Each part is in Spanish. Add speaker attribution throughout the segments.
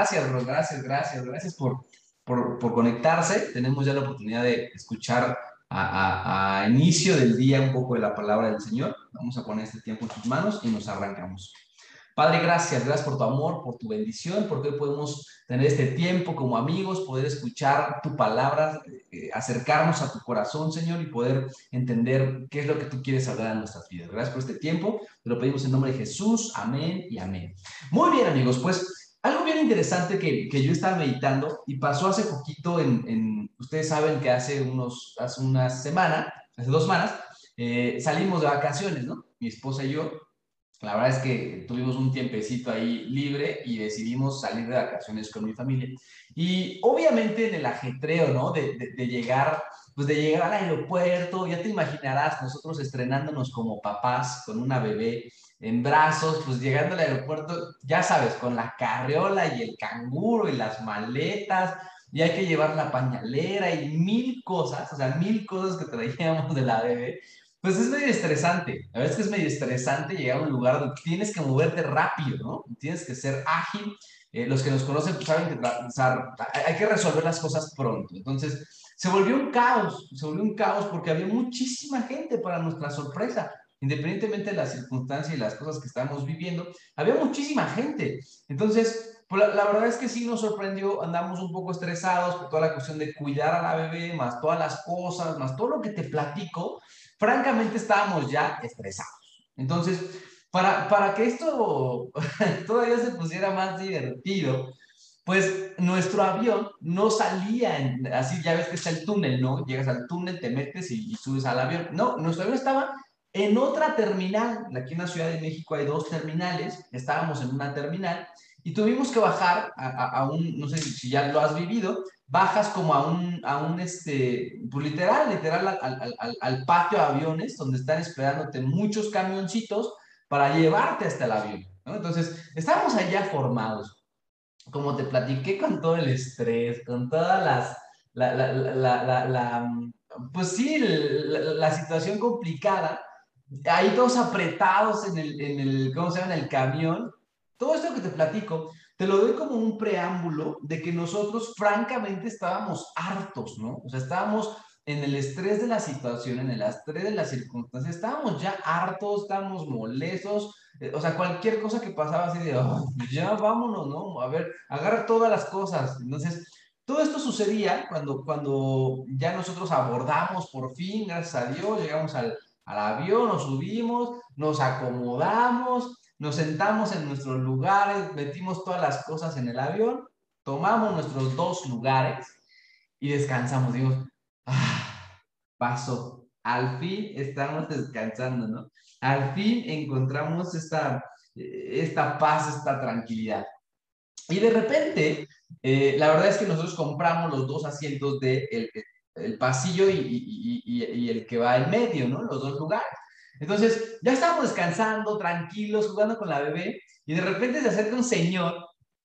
Speaker 1: Gracias, bro, gracias, gracias, gracias por, por, por conectarse. Tenemos ya la oportunidad de escuchar a, a, inicio del día un poco de la palabra del Señor. Vamos a poner este tiempo en tus manos y nos arrancamos. Padre, gracias, gracias por tu amor, por tu bendición, porque hoy podemos tener este tiempo como amigos, poder escuchar tu palabra, eh, acercarnos a tu corazón, Señor, y poder entender qué es lo que tú quieres hablar en nuestras vidas. Gracias por este tiempo, te lo pedimos en nombre de Jesús, amén y amén. Muy bien, amigos, pues algo bien interesante que, que yo estaba meditando y pasó hace poquito en, ustedes saben que hace, unos, hace una semana, hace dos semanas, eh, salimos de vacaciones, ¿no? Mi esposa y yo, la verdad es que tuvimos un tiempecito ahí libre y decidimos salir de vacaciones con mi familia. Y obviamente en el ajetreo, ¿no? De, de, llegar, pues de llegar al aeropuerto, ya te imaginarás, nosotros estrenándonos como papás con una bebé en brazos, pues llegando al aeropuerto, ya sabes, con la carriola y el canguro y las maletas, y hay que llevar la pañalera y mil cosas, o sea, mil cosas que traíamos de la bebé pues es medio estresante. A veces es medio estresante llegar a un lugar donde tienes que moverte rápido, ¿no? Tienes que ser ágil. Eh, los que nos conocen pues, saben que hay que resolver las cosas pronto. Entonces, se volvió un caos, se volvió un caos porque había muchísima gente para nuestra sorpresa. Independientemente de las circunstancias y las cosas que estamos viviendo, había muchísima gente. Entonces, pues, la, la, verdad es que sí nos sorprendió, andamos un poco estresados por toda la cuestión de cuidar a la bebé, más todas las cosas, más todo lo que te platico, francamente estábamos ya estresados. Entonces, para, para que esto todavía se pusiera más divertido, pues nuestro avión no salía, en, así ya ves que está el túnel, ¿no? Llegas al túnel, te metes y, y, subes al avión. No, nuestro avión estaba en otra terminal. Aquí en la Ciudad de México hay dos terminales, estábamos en una terminal y tuvimos que bajar a, a, a un, no sé si ya lo has vivido, bajas como a un, a un este, pues literal, literal al, al, al, patio de aviones donde están esperándote muchos camioncitos para llevarte hasta el avión. ¿no? Entonces, estábamos allá formados. Como te platiqué con todo el estrés, con todas las, la, la, la, la pues sí, la, situación complicada, ahí todos apretados en el, en el, ¿cómo se llama? En el camión. Todo esto que te platico, te lo doy como un preámbulo de que nosotros francamente estábamos hartos, ¿no? O sea, estábamos en el estrés de la situación, en el estrés de las circunstancias, estábamos ya hartos, estábamos molestos, eh, o sea, cualquier cosa que pasaba así de, oh, ya vámonos, ¿no? A ver, agarra todas las cosas. Entonces, todo esto sucedía cuando, cuando ya nosotros abordamos por fin, gracias a Dios, llegamos al, al avión, nos subimos, nos acomodamos, nos sentamos en nuestros lugares, metimos todas las cosas en el avión, tomamos nuestros dos lugares y descansamos. Digo, ah, pasó. Al fin estamos descansando, ¿no? Al fin encontramos esta, esta paz, esta tranquilidad. Y de repente, eh, la verdad es que nosotros compramos los dos asientos del de el, pasillo y, y, y, y, el que va en medio, ¿no? Los dos lugares. Entonces, ya estábamos descansando, tranquilos, jugando con la bebé, y de repente se acerca un señor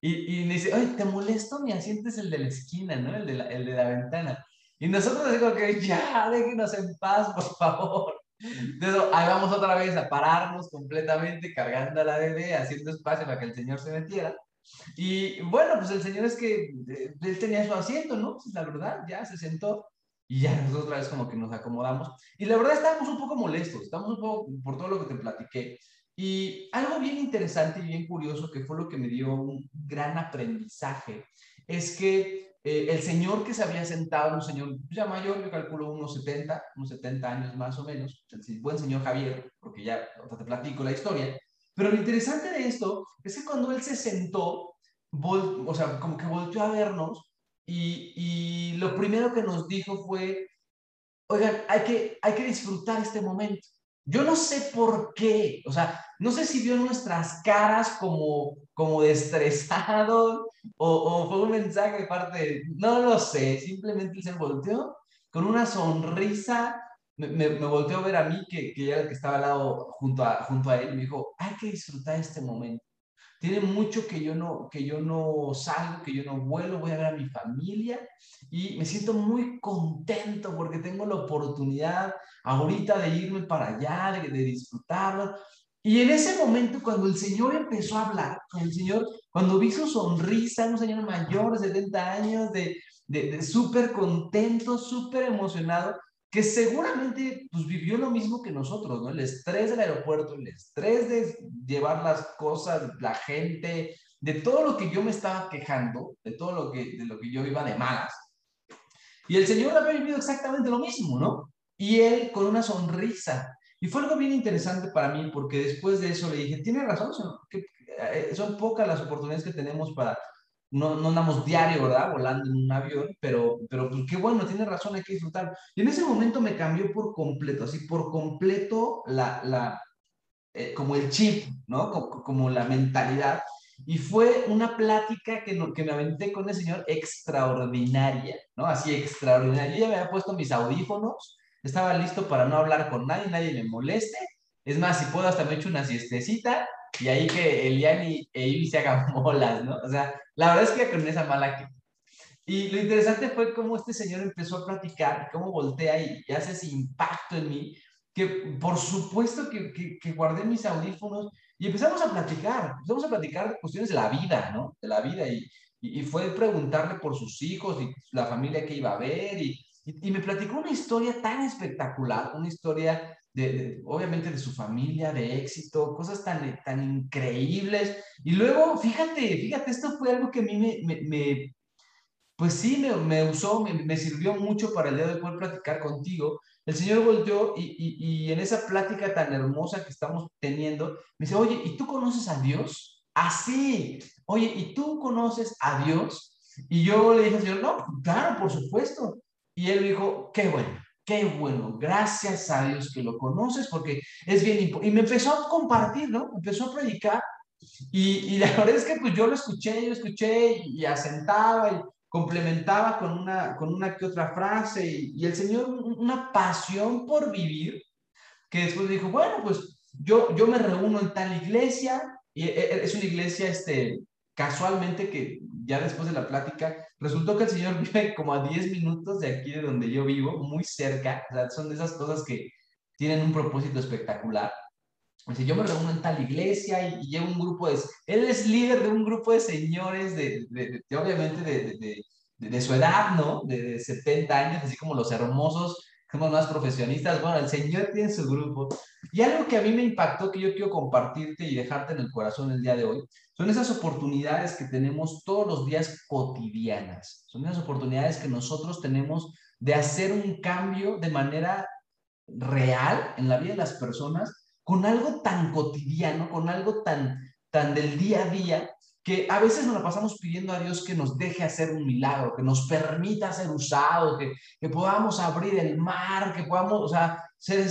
Speaker 1: y, y me dice, oye, ¿te molesto? Mi asiento es el de la esquina, ¿no? El de la, el de la ventana. Y nosotros decimos que ya, déjenos en paz, por favor. Entonces, ahí vamos otra vez a pararnos completamente, cargando a la bebé, haciendo espacio para que el señor se metiera. Y bueno, pues el señor es que eh, él tenía su asiento, ¿no? Pues la verdad, ya se sentó. Y ya nosotros otra vez como que nos acomodamos. Y la verdad estábamos un poco molestos, estamos un poco por todo lo que te platiqué. Y algo bien interesante y bien curioso que fue lo que me dio un gran aprendizaje es que eh, el señor que se había sentado, un señor ya mayor, yo calculo unos 70, unos 70 años más o menos, el buen señor Javier, porque ya te platico la historia. Pero lo interesante de esto es que cuando él se sentó, o sea, como que volteó a vernos y, lo primero que nos dijo fue, oigan, hay que, hay que disfrutar este momento. Yo no sé por qué, o sea, no sé si vio nuestras caras como, como de o, o fue un mensaje de parte, no lo sé, simplemente se volteó con una sonrisa, me, volteó a ver a mí, que, que el que estaba al lado junto a, junto a él, me dijo, hay que disfrutar este momento. Tiene mucho que yo no, que yo no salgo, que yo no vuelo, voy a ver a mi familia y me siento muy contento porque tengo la oportunidad ahorita de irme para allá, de, de disfrutarlo. Y en ese momento, cuando el Señor empezó a hablar, el Señor cuando vi su sonrisa, un señor mayor de 70 años, de, de, súper contento, súper emocionado, que seguramente pues, vivió lo mismo que nosotros, ¿no? El estrés del aeropuerto, el estrés de llevar las cosas, la gente, de todo lo que yo me estaba quejando, de todo lo que, de lo que yo iba de malas. Y el Señor había vivido exactamente lo mismo, ¿no? Y él con una sonrisa. Y fue algo bien interesante para mí porque después de eso le dije, tiene razón, eh, son pocas las oportunidades que tenemos para, no, no andamos diario, ¿verdad? Volando en un avión, pero, pero pues qué bueno, tiene razón, hay que disfrutar. Y en ese momento me cambió por completo, así por completo la, la eh, como el chip, ¿no? Como, como, la mentalidad. Y fue una plática que, que me aventé con el señor extraordinaria, ¿no? Así extraordinaria. Yo ya me había puesto mis audífonos, estaba listo para no hablar con nadie, nadie me moleste. Es más, si puedo, hasta me echo una siestecita y ahí que Elian y Ivy se hagan bolas, ¿no? O sea, la verdad es que con esa mala que... Y lo interesante fue cómo este señor empezó a platicar, cómo voltea y, hace ese impacto en mí, que por supuesto que, que, guardé mis audífonos y empezamos a platicar, empezamos a platicar de cuestiones de la vida, ¿no? De la vida y, y, fue preguntarle por sus hijos y la familia que iba a ver y, y, me platicó una historia tan espectacular, una historia obviamente de su familia, de éxito, cosas tan, tan increíbles. Y luego, fíjate, fíjate, esto fue algo que a mí me, me, pues sí, me, me usó, me, me, sirvió mucho para el día de poder platicar contigo. El Señor volteó y, y, y, en esa plática tan hermosa que estamos teniendo, me dice, oye, ¿y tú conoces a Dios? Así, ah, oye, ¿y tú conoces a Dios? Y yo le dije al Señor, no, claro, por supuesto. Y él dijo, qué bueno, qué bueno, gracias a Dios que lo conoces porque es bien importante. Y me empezó a compartir, ¿no? Empezó a predicar. Y, y, la verdad es que pues yo lo escuché, yo lo escuché y, asentaba y complementaba con una, con una que otra frase y, y, el Señor una pasión por vivir que después dijo, bueno, pues yo, yo me reúno en tal iglesia y e, e, es una iglesia este, casualmente que ya después de la plática, resultó que el señor vive como a 10 minutos de aquí de donde yo vivo, muy cerca, o sea, son de esas cosas que tienen un propósito espectacular. Dice, yo me reúno en tal iglesia y, llevo un grupo de... Él es líder de un grupo de señores, de, de, obviamente de, de, su edad, ¿no? De, 70 años, así como los hermosos somos más profesionistas. Bueno, el Señor tiene su grupo. Y algo que a mí me impactó, que yo quiero compartirte y dejarte en el corazón el día de hoy, son esas oportunidades que tenemos todos los días cotidianas. Son esas oportunidades que nosotros tenemos de hacer un cambio de manera real en la vida de las personas con algo tan cotidiano, con algo tan, tan del día a día, que a veces nos la pasamos pidiendo a Dios que nos deje hacer un milagro, que nos permita ser usados, que, que podamos abrir el mar, que podamos, o sea, ser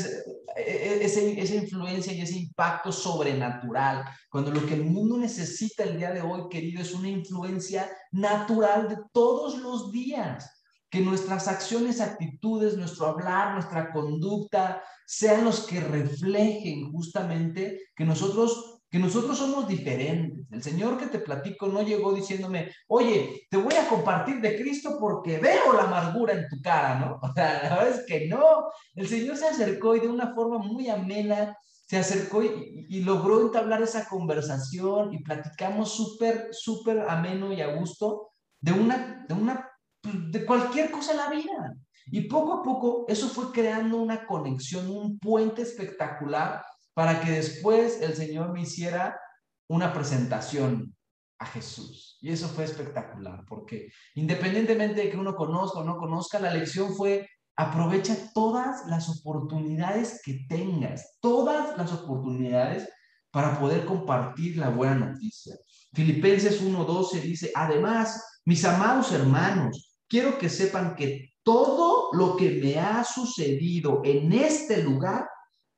Speaker 1: e, e, ese, esa influencia y ese impacto sobrenatural, cuando lo que el mundo necesita el día de hoy, querido, es una influencia natural de todos los días. Que nuestras acciones, actitudes, nuestro hablar, nuestra conducta sean los que reflejen justamente que nosotros que nosotros somos diferentes. El Señor que te platico no llegó diciéndome, oye, te voy a compartir de Cristo porque veo la amargura en tu cara, ¿no? O sea, la verdad es que no. El Señor se acercó y de una forma muy amena se acercó y, logró entablar esa conversación y platicamos súper, súper ameno y a gusto de una, de una, de cualquier cosa en la vida. Y poco a poco eso fue creando una conexión, un puente espectacular para que después el Señor me hiciera una presentación a Jesús. Y eso fue espectacular, porque independientemente de que uno conozca o no conozca, la lección fue aprovecha todas las oportunidades que tengas, todas las oportunidades para poder compartir la buena noticia. Filipenses 1:12 dice, además, mis amados hermanos, quiero que sepan que todo lo que me ha sucedido en este lugar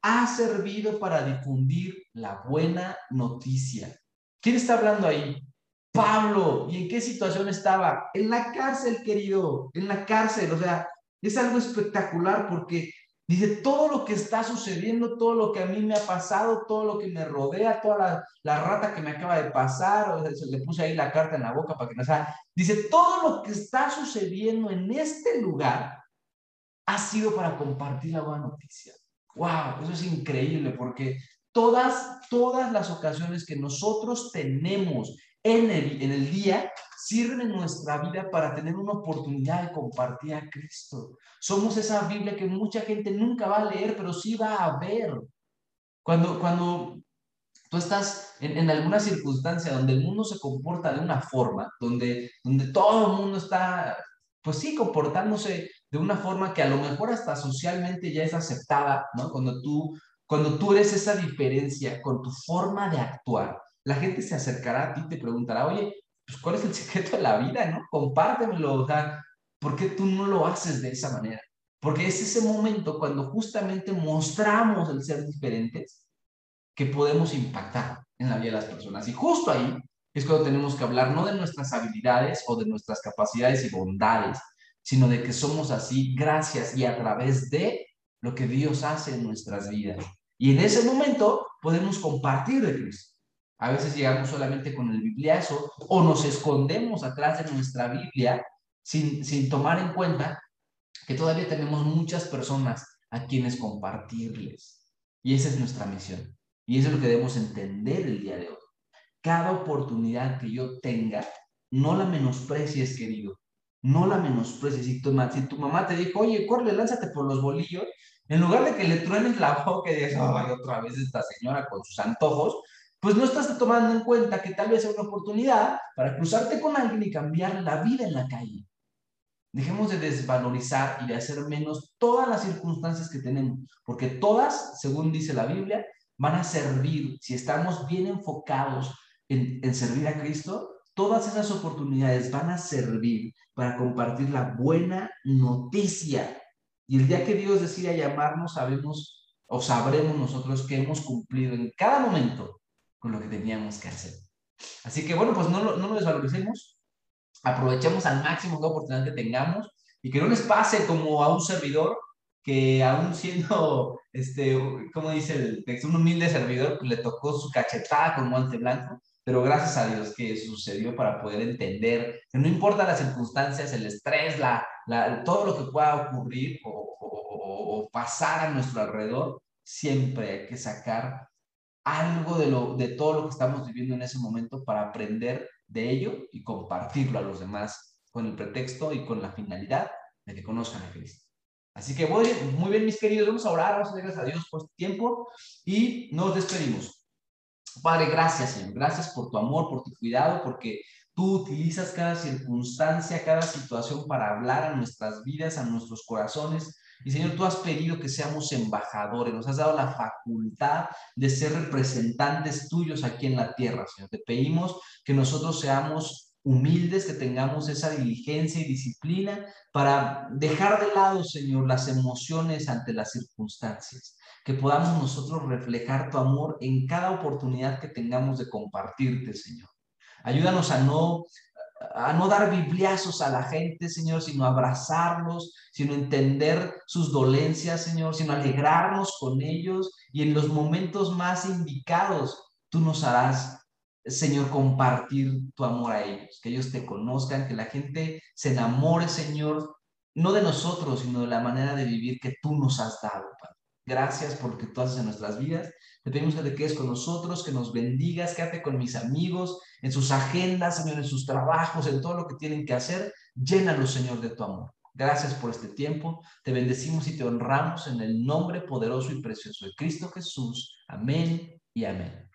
Speaker 1: ha servido para difundir la buena noticia. ¿Quién está hablando ahí? Pablo. ¿Y en qué situación estaba? En la cárcel, querido, en la cárcel. O sea, es algo espectacular porque dice todo lo que está sucediendo, todo lo que a mí me ha pasado, todo lo que me rodea, toda la, la rata que me acaba de pasar, o sea, le puse ahí la carta en la boca para que no sea. Dice todo lo que está sucediendo en este lugar ha sido para compartir la buena noticia. Wow, eso es increíble porque todas, todas las ocasiones que nosotros tenemos en el, en el día sirven en nuestra vida para tener una oportunidad de compartir a Cristo. Somos esa Biblia que mucha gente nunca va a leer, pero sí va a ver. Cuando, cuando tú estás en, en, alguna circunstancia donde el mundo se comporta de una forma, donde, donde todo el mundo está, pues sí, comportándose de una forma que a lo mejor hasta socialmente ya es aceptada, ¿no? Cuando tú, cuando tú eres esa diferencia con tu forma de actuar, la gente se acercará a ti y te preguntará, oye, pues, ¿cuál es el secreto de la vida, no? Compártemelo, o sea, ¿por qué tú no lo haces de esa manera? Porque es ese momento cuando justamente mostramos el ser diferentes que podemos impactar en la vida de las personas. Y justo ahí es cuando tenemos que hablar no de nuestras habilidades o de nuestras capacidades y bondades, sino de que somos así gracias y a través de lo que Dios hace en nuestras vidas. Y en ese momento podemos compartir de Cristo. A veces llegamos solamente con el bibliazo o nos escondemos atrás de nuestra Biblia sin, sin tomar en cuenta que todavía tenemos muchas personas a quienes compartirles. Y esa es nuestra misión. Y eso es lo que debemos entender el día de hoy. Cada oportunidad que yo tenga, no la menosprecies, querido. No la menosprecies. Si tu, si tu mamá te dijo, oye, corre, lánzate por los bolillos, en lugar de que le truenes la boca y digas, ay, otra vez esta señora con sus antojos, pues no estás tomando en cuenta que tal vez sea una oportunidad para cruzarte con alguien y cambiar la vida en la calle. Dejemos de desvalorizar y de hacer menos todas las circunstancias que tenemos, porque todas, según dice la Biblia, van a servir, si estamos bien enfocados en, servir a Cristo, todas esas oportunidades van a servir para compartir la buena noticia. Y el día que Dios decida llamarnos, sabemos o sabremos nosotros que hemos cumplido en cada momento con lo que teníamos que hacer. Así que bueno, pues no, no lo desvaloricemos, aprovechemos al máximo la oportunidad que tengamos y que no les pase como a un servidor que aún siendo, este, como dice el texto, un humilde servidor, pues le tocó su cachetada con guante blanco, pero gracias a Dios que sucedió para poder entender que no importa las circunstancias, el estrés, la, la todo lo que pueda ocurrir o, o, o pasar a nuestro alrededor, siempre hay que sacar algo de, lo, de todo lo que estamos viviendo en ese momento para aprender de ello y compartirlo a los demás con el pretexto y con la finalidad de que conozcan a Cristo. Así que muy, muy bien, mis queridos, vamos a orar, vamos a dar gracias a Dios por este tiempo y nos despedimos. Padre, gracias, Señor. Gracias por tu amor, por tu cuidado, porque tú utilizas cada circunstancia, cada situación para hablar a nuestras vidas, a nuestros corazones y Señor, tú has pedido que seamos embajadores, nos has dado la facultad de ser representantes tuyos aquí en la tierra, Señor. Te pedimos que nosotros seamos humildes, que tengamos esa diligencia y disciplina para dejar de lado, Señor, las emociones ante las circunstancias, que podamos nosotros reflejar tu amor en cada oportunidad que tengamos de compartirte, Señor. Ayúdanos a no a no dar bibliazos a la gente, Señor, sino abrazarlos, sino entender sus dolencias, Señor, sino alegrarnos con ellos y en los momentos más indicados tú nos harás, Señor, compartir tu amor a ellos, que ellos te conozcan, que la gente se enamore, Señor, no de nosotros, sino de la manera de vivir que tú nos has dado, Padre. Gracias por lo que tú haces en nuestras vidas. Te pedimos que te quedes con nosotros, que nos bendigas, quédate con mis amigos, en sus agendas, Señor, en sus trabajos, en todo lo que tienen que hacer. Llénalos, Señor, de tu amor. Gracias por este tiempo. Te bendecimos y te honramos en el nombre poderoso y precioso de Cristo Jesús. Amén y amén.